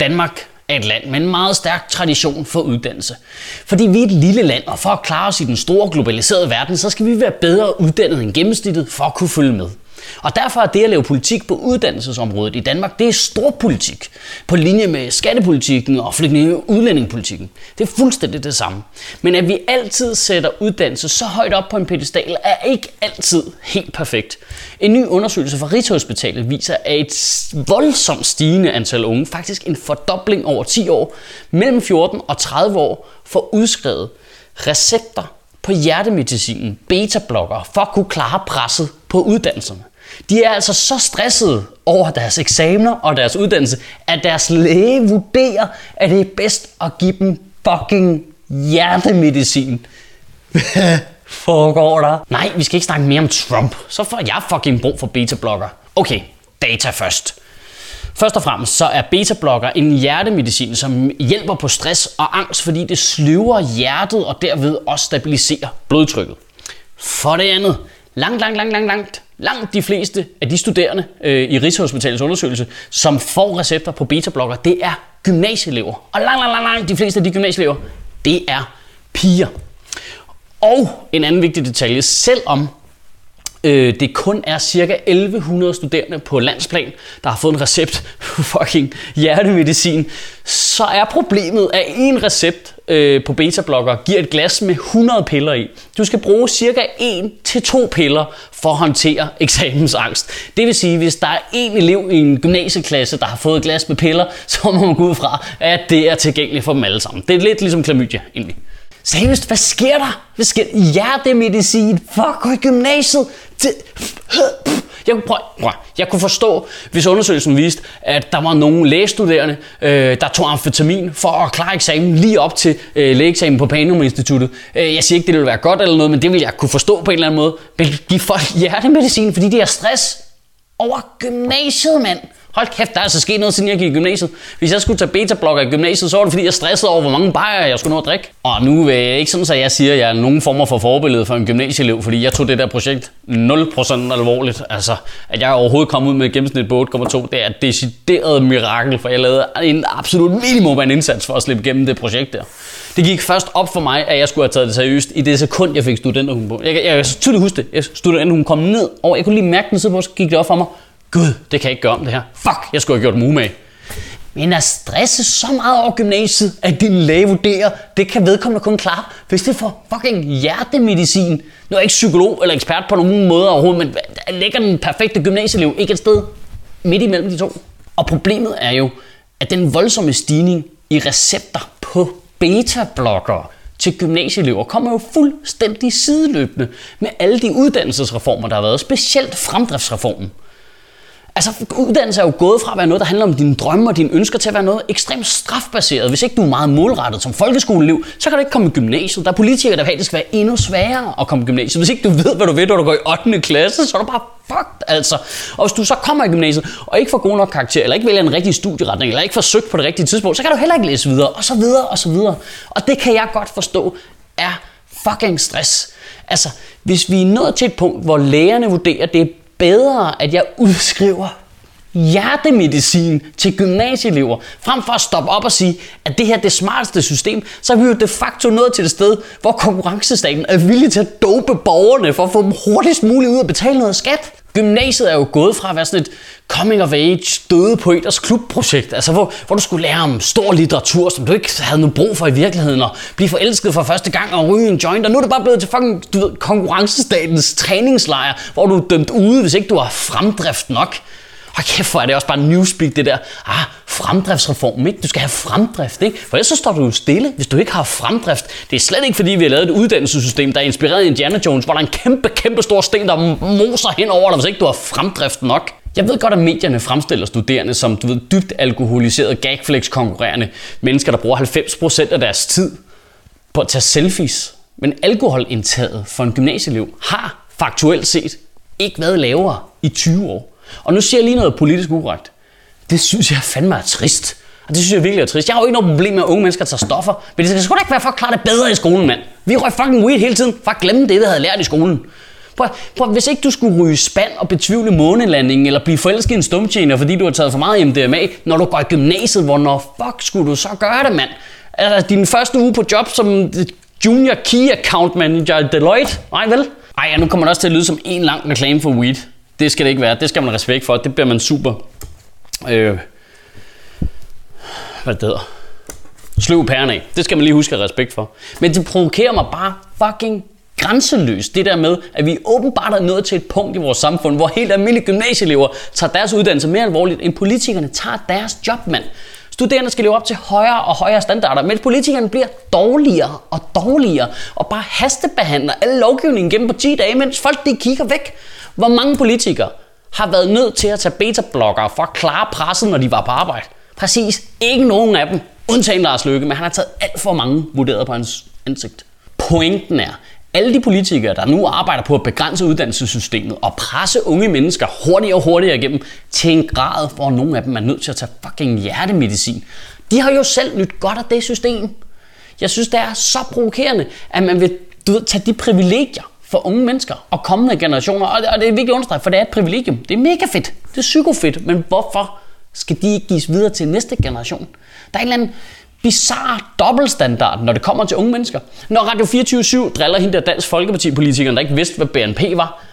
Danmark er et land med en meget stærk tradition for uddannelse. Fordi vi er et lille land, og for at klare os i den store globaliserede verden, så skal vi være bedre uddannet end gennemsnittet for at kunne følge med. Og derfor er det at lave politik på uddannelsesområdet i Danmark, det er stor politik. På linje med skattepolitikken og flygtninge- og udlændingepolitikken. Det er fuldstændig det samme. Men at vi altid sætter uddannelse så højt op på en pedestal, er ikke altid helt perfekt. En ny undersøgelse fra Rigshospitalet viser, at et voldsomt stigende antal unge, faktisk en fordobling over 10 år, mellem 14 og 30 år, får udskrevet recepter på hjertemedicinen, beta for at kunne klare presset på uddannelserne. De er altså så stressede over deres eksamener og deres uddannelse, at deres læge vurderer, at det er bedst at give dem fucking hjertemedicin. Hvad foregår der? Nej, vi skal ikke snakke mere om Trump. Så får jeg fucking brug for beta-blokker. Okay, data først. Først og fremmest så er beta-blokker en hjertemedicin, som hjælper på stress og angst, fordi det sløver hjertet og derved også stabiliserer blodtrykket. For det andet, langt, langt, langt, langt, langt, langt de fleste af de studerende øh, i Rigshospitalets undersøgelse, som får recepter på beta-blokker, det er gymnasieelever. Og langt, langt, langt, langt de fleste af de gymnasieelever, det er piger. Og en anden vigtig detalje, selvom øh, det kun er cirka 1100 studerende på landsplan, der har fået en recept på fucking hjertemedicin, så er problemet, at en recept øh, på beta-blokker giver et glas med 100 piller i. Du skal bruge cirka 1 til piller for at håndtere eksamensangst. Det vil sige, hvis der er en elev i en gymnasieklasse, der har fået et glas med piller, så må man gå ud fra, at det er tilgængeligt for dem alle sammen. Det er lidt ligesom klamydia, egentlig. Seriøst, hvad sker der? Hvad sker der? Hjertemedicin. Fuck, gå i gymnasiet. Det... Jeg kunne, prøv, prøv, jeg kunne forstå, hvis undersøgelsen viste, at der var nogle lægestuderende, øh, der tog amfetamin for at klare eksamen lige op til øh, lægeeksamen på Panum Instituttet. Øh, jeg siger ikke, det ville være godt eller noget, men det ville jeg kunne forstå på en eller anden måde. Men give folk hjertemedicin, fordi de har stress over gymnasiet, mand. Hold kæft, der er altså sket noget, siden jeg gik i gymnasiet. Hvis jeg skulle tage beta-blokker i gymnasiet, så var det fordi, jeg stressede over, hvor mange bajer jeg skulle nå at drikke. Og nu er jeg ikke sådan, at jeg siger, at jeg er nogen former for forbillede for en gymnasieelev, fordi jeg tog det der projekt 0% alvorligt. Altså, at jeg overhovedet kom ud med et gennemsnit på 8,2, det er et decideret mirakel, for jeg lavede en absolut minimum af en indsats for at slippe gennem det projekt der. Det gik først op for mig, at jeg skulle have taget det seriøst i det sekund, jeg fik studenterhuen på. Jeg, jeg, jeg kan tydeligt huske det. Jeg, studenterhuen kom ned, og jeg kunne lige mærke den sidde på, så gik det op for mig. Gud, det kan jeg ikke gøre om det her. Fuck, jeg skulle have gjort mig umage. Men at stresse så meget over gymnasiet, at din læge vurderer, det kan vedkommende kun klare, hvis det får fucking hjertemedicin. Nu er jeg ikke psykolog eller ekspert på nogen måde overhovedet, men ligger den perfekte gymnasieliv ikke et sted midt imellem de to? Og problemet er jo, at den voldsomme stigning i recepter på beta-blokkere til gymnasieelever kommer jo fuldstændig sideløbende med alle de uddannelsesreformer, der har været, specielt fremdriftsreformen. Altså, uddannelse er jo gået fra at være noget, der handler om dine drømme og dine ønsker, til at være noget ekstremt strafbaseret. Hvis ikke du er meget målrettet som folkeskoleliv, så kan du ikke komme i gymnasiet. Der er politikere, der vil have, at det skal være endnu sværere at komme i gymnasiet. Hvis ikke du ved, hvad du vil, når du går i 8. klasse, så er du bare fucked, altså. Og hvis du så kommer i gymnasiet, og ikke får god nok karakter, eller ikke vælger en rigtig studieretning, eller ikke får søgt på det rigtige tidspunkt, så kan du heller ikke læse videre, og så videre, og så videre. Og det kan jeg godt forstå er fucking stress. Altså, hvis vi er nået til et punkt, hvor lægerne vurderer, at det er bedre, at jeg udskriver hjertemedicin til gymnasieelever, frem for at stoppe op og sige, at det her er det smarteste system, så er vi jo de facto nået til et sted, hvor konkurrencestaten er villig til at dope borgerne for at få dem hurtigst muligt ud og betale noget skat. Gymnasiet er jo gået fra at være sådan et coming of age, døde poeters klubprojekt, altså hvor, hvor du skulle lære om stor litteratur, som du ikke havde noget brug for i virkeligheden, og blive forelsket for første gang og ryge en joint, og nu er det bare blevet til fucking, du ved, konkurrencestatens træningslejr, hvor du er dømt ude, hvis ikke du har fremdrift nok. Og kæft, hvor er det også bare newspeak, det der, ah, fremdriftsreform, ikke? Du skal have fremdrift, ikke? For ellers så står du jo stille, hvis du ikke har fremdrift. Det er slet ikke, fordi vi har lavet et uddannelsessystem, der er inspireret af Indiana Jones, hvor der er en kæmpe, kæmpe stor sten, der moser hen over dig, hvis ikke du har fremdrift nok. Jeg ved godt, at medierne fremstiller studerende som du ved, dybt alkoholiserede, gagflex-konkurrerende mennesker, der bruger 90% af deres tid på at tage selfies. Men alkoholindtaget for en gymnasieelev har faktuelt set ikke været lavere i 20 år. Og nu siger jeg lige noget politisk ukorrekt. Det synes jeg fandme er trist. Og det synes jeg virkelig er trist. Jeg har jo ikke noget problem med, at unge mennesker tager stoffer. Men det skal sgu da ikke være for at klare det bedre i skolen, mand. Vi røg fucking weed hele tiden, for at glemme det, vi havde lært i skolen. Prøv, prøv, hvis ikke du skulle ryge spand og betvivle månelandingen, eller blive forelsket i en stumtjener, fordi du har taget for meget MDMA, når du går i gymnasiet, hvornår fuck skulle du så gøre det, mand? Altså, din første uge på job som junior key account manager i Deloitte? Nej, vel? Ej, ja, nu kommer det også til at lyde som en lang reklame for weed. Det skal det ikke være. Det skal man respekt for. Det bliver man super... Øh, hvad det hedder? Sløv pæren af. Det skal man lige huske at respekt for. Men det provokerer mig bare fucking grænseløst, det der med, at vi åbenbart er nået til et punkt i vores samfund, hvor helt almindelige gymnasieelever tager deres uddannelse mere alvorligt, end politikerne tager deres job, mand. Studerende skal leve op til højere og højere standarder, mens politikerne bliver dårligere og dårligere og bare hastebehandler alle lovgivningen gennem på 10 dage, mens folk de kigger væk. Hvor mange politikere har været nødt til at tage beta-blokkere for at klare presset, når de var på arbejde? Præcis ikke nogen af dem, undtagen Lars Løkke, men han har taget alt for mange vurderet på hans ansigt. Pointen er, alle de politikere, der nu arbejder på at begrænse uddannelsessystemet og presse unge mennesker hurtigere og hurtigere igennem til en grad, hvor nogle af dem er nødt til at tage fucking hjertemedicin, de har jo selv nyt godt af det system. Jeg synes, det er så provokerende, at man vil du ved, tage de privilegier for unge mennesker og kommende generationer, og det er virkelig understreget, for det er et privilegium. Det er mega fedt. Det er psykofedt, men hvorfor skal de ikke gives videre til næste generation? Der er en eller anden bizarre dobbeltstandard, når det kommer til unge mennesker. Når Radio 24 driller hende der Dansk Folkeparti-politikeren, der ikke vidste, hvad BNP var,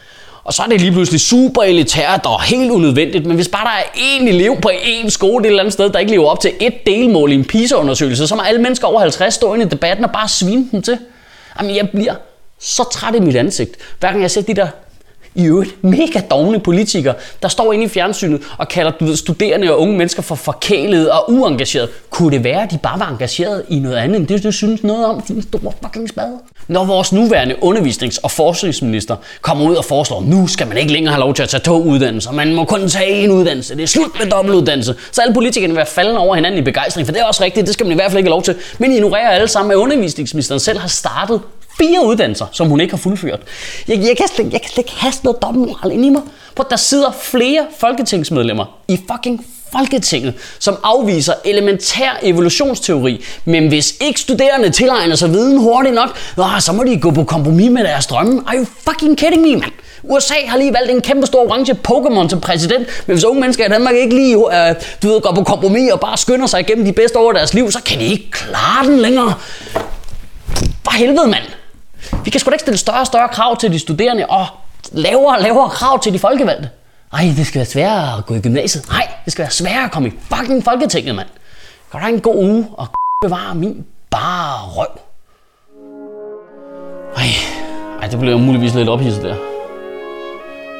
og så er det lige pludselig super elitært og helt unødvendigt, men hvis bare der er én elev på én skole et eller andet sted, der ikke lever op til et delmål i en PISA-undersøgelse, så må alle mennesker over 50 stå ind i debatten og bare svine dem til. Jamen, jeg bliver så træt i mit ansigt, hver gang jeg ser de der i øvrigt mega dogne politikere, der står inde i fjernsynet og kalder du ved, studerende og unge mennesker for forkælede og uengagerede. Kunne det være, at de bare var engageret i noget andet end det, du synes noget om, din store fucking spade? Når vores nuværende undervisnings- og forskningsminister kommer ud og foreslår, nu skal man ikke længere have lov til at tage to uddannelser, man må kun tage én uddannelse, det er slut med dobbeltuddannelse, så alle politikerne vil være faldende over hinanden i begejstring, for det er også rigtigt, det skal man i hvert fald ikke have lov til. Men ignorerer alle sammen, at undervisningsministeren selv har startet fire uddannelser, som hun ikke har fuldført. Jeg, jeg, kan, slet, jeg kan slet ikke have noget dommoral ind i mig. For der sidder flere folketingsmedlemmer i fucking Folketinget, som afviser elementær evolutionsteori. Men hvis ikke studerende tilegner sig viden hurtigt nok, så må de gå på kompromis med deres drømme. Are you fucking kidding me, man? USA har lige valgt en kæmpe stor orange Pokémon som præsident, men hvis unge mennesker i Danmark ikke lige øh, du ved, går på kompromis og bare skynder sig igennem de bedste år af deres liv, så kan de ikke klare den længere. For helvede, mand! Vi kan sgu da ikke stille større og større krav til de studerende, og lavere og lavere krav til de folkevalgte. Ej, det skal være sværere at gå i gymnasiet. Nej, det skal være sværere at komme i fucking Folketinget, mand. Kan du have en god uge og bevare min bare røv? Ej, ej det bliver muligvis lidt ophidset der.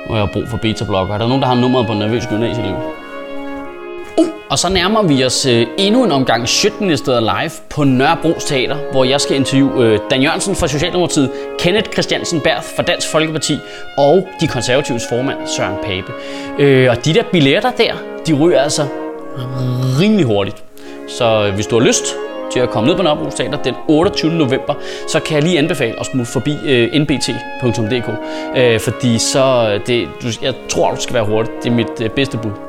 Nu har jeg brug for beta-blokker. Er der nogen, der har nummeret på en nervøs gymnasieliv? Uh, og så nærmer vi os øh, endnu en omgang Sjøtministeriet live på Nørrebro Teater, hvor jeg skal interviewe øh, Dan Jørgensen fra Socialdemokratiet, Kenneth Christiansen Berth fra Dansk Folkeparti og de konservatives formand Søren Pape. Øh, og de der billetter der, de ryger altså rimelig hurtigt. Så øh, hvis du har lyst til at komme ned på Nørrebro Teater den 28. november, så kan jeg lige anbefale at smutte forbi øh, nbt.dk, øh, fordi så øh, det, du, jeg tror, du skal være hurtigt. Det er mit øh, bedste bud.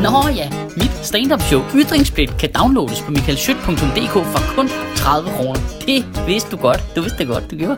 Nå ja, mit stand-up show Ytringspligt kan downloades på michaelschødt.dk for kun 30 kroner. Det vidste du godt. Du vidste det godt, du gjorde.